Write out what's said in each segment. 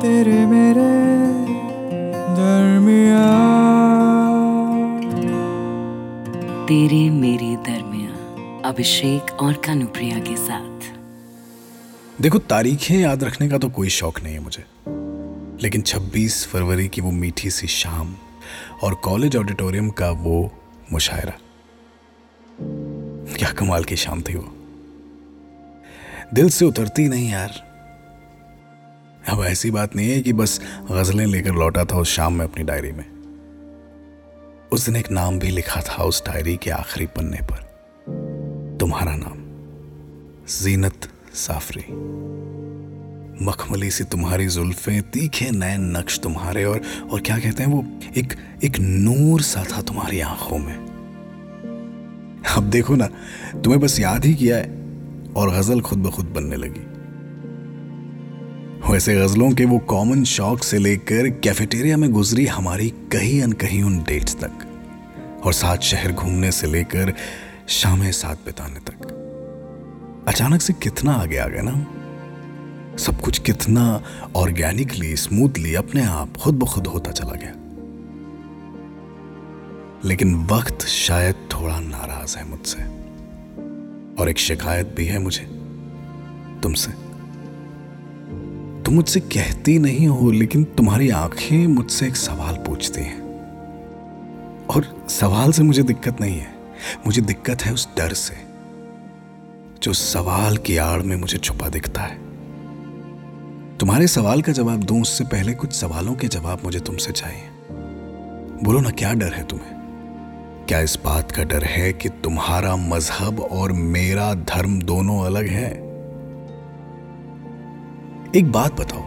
तेरे मेरे दरमिया तेरे मेरे दरमिया अभिषेक और कानुप्रिया के साथ। देखो तारीखें याद रखने का तो कोई शौक नहीं है मुझे। लेकिन 26 फरवरी की वो मीठी सी शाम और कॉलेज ऑडिटोरियम का वो मुशायरा। क्या कमाल की शाम थी वो। दिल से उतरती नहीं यार। अब ऐसी बात नहीं है कि बस गजलें लेकर लौटा था उस शाम में अपनी डायरी में। उस दिन एक नाम भी लिखा था उस डायरी के आखिरी पन्ने पर। तुम्हारा नाम, जीनत साफरी। मखमली सी तुम्हारी जुल्फें, तीखे नए नक्श तुम्हारे और और क्या कहते हैं वो, एक एक नूर सा था तुम्हारी आँखों में। अब देखो ना, तुम्हें बस याद ही किया है और गज़ल खुद ब खुद बनने लगी। वैसे गजलों के वो कॉमन शौक से लेकर कैफेटेरिया में गुजरी हमारी कहीं अनकहीं उन डेट्स तक, और साथ शहर घूमने से लेकर शामें साथ बिताने तक। अचानक से कितना आगे आ गया ना सब कुछ कितना ऑर्गेनिकली स्मूथली अपने आप खुद ब खुद होता चला गया। लेकिन वक्त शायद थोड़ा नाराज़ है मुझसे, और एक शिकायत भी है मुझे, तुमसे। तुम मुझसे कहती नहीं हो, लेकिन तुम्हारी आँखें मुझसे एक सवाल पूछती हैं। और सवाल से मुझे दिक्कत नहीं है। मुझे दिक्कत है उस डर से, जो सवाल की आड़ में मुझे छुपा दिखता है। तुम्हारे सवाल का जवाब दूँ, उससे पहले कुछ सवालों के जवाब मुझे तुमसे चाहिए। बोलो ना, क्या डर है तुम्हें? क्या इस बात का डर है कि तुम्हारा मज़हब और मेरा धर्म दोनों अलग है? एक बात बताओ।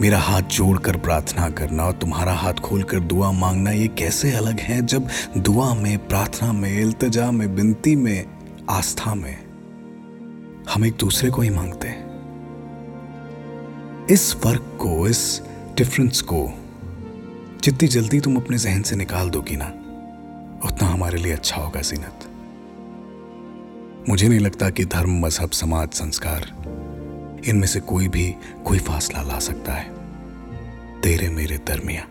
मेरा हाथ जोड़कर प्रार्थना करना और तुम्हारा हाथ खोलकर दुआ मांगना, ये कैसे अलग है जब दुआ में, प्रार्थना में, इल्तजा में, बिनती में, आस्था में हम एक दूसरे को ही मांगते हैं। इस फ़र्क को, इस डिफरेंस को जितनी जल्दी तुम अपने जहन से निकाल दोगी ना, उतना हमारे लिए अच्छा होगा, जीनत। मुझे नहीं लगता कि धर्म, मज़हब, समाज, संस्कार इनमें से कोई भी कोई फासला ला सकता है। तेरे मेरे दरमिया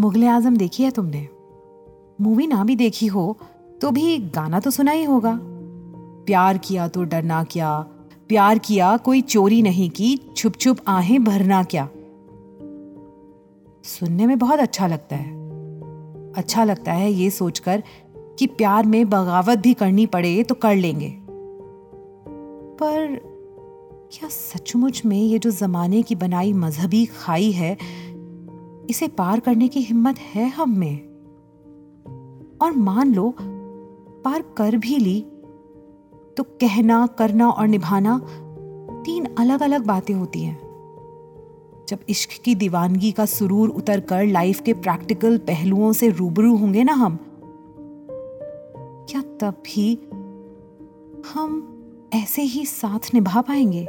मुगले आज़म देखी है तुमने? मूवी ना भी देखी हो तो भी गाना तो सुना ही होगा। प्यार किया तो डरना क्या, प्यार किया कोई चोरी नहीं की छुप छुप आहें भरना क्या। सुनने में बहुत अच्छा लगता है। अच्छा लगता है ये सोचकर कि प्यार में बगावत भी करनी पड़े तो कर लेंगे। पर क्या सचमुच में ये जो जमाने की बनाई मजहबी खाई है, इसे पार करने की हिम्मत है हम में? और मान लो, पार कर भी ली तो कहना, करना और निभाना तीन अलग अलग बातें होती हैं। जब इश्क की दीवानगी का सुरूर उतर कर लाइफ के प्रैक्टिकल पहलुओं से रूबरू होंगे ना हम, क्या तब भी हम ऐसे ही साथ निभा पाएँगे?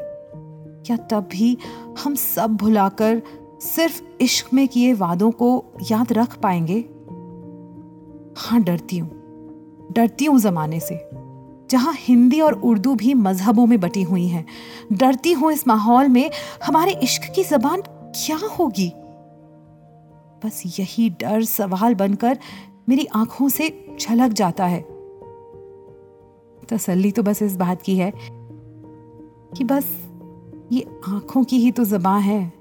क्या तब भी हम सब भुलाकर सिर्फ़ इश्क में किए वादों को याद रख पाएँगे? हाँ डरती हूँ। डरती हूँ जमाने से, जहाँ हिंदी और उर्दू भी मजहबों में बटी हुई हैं। डरती हूँ इस माहौल में हमारे इश्क की जबान क्या होगी? बस यही डर सवाल बनकर मेरी आँखों से झलक जाता है। तसल्ली तो बस इस बात की है कि बस ये आँखों की ही तो जबां है,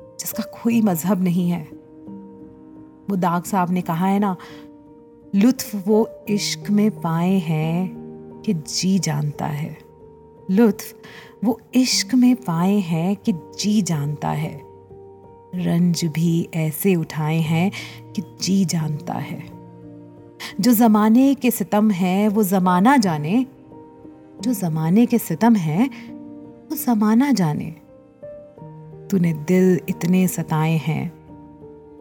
जिसका कोई मज़हब नहीं है। वो दाग साहब ने कहा है ना, लुत्फ वो इश्क में पाए हैं कि जी जानता है। लुत्फ वो इश्क में पाए हैं कि जी जानता है। रंज भी ऐसे उठाए हैं कि जी जानता है। जो जमाने के सितम है, वो जमाना जाने जो जमाने के सितम है, वो जमाना जाने। तूने दिल इतने सताए हैं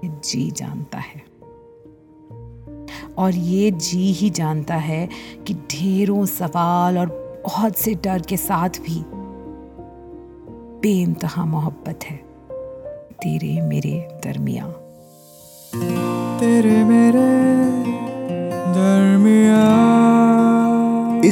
कि जी जानता है। और ये जी ही जानता है कि ढेरों सवाल और बहुत से डर के साथ भी बेनतहा मोहब्बत है तेरे मेरे दरमिया तेरे मेरे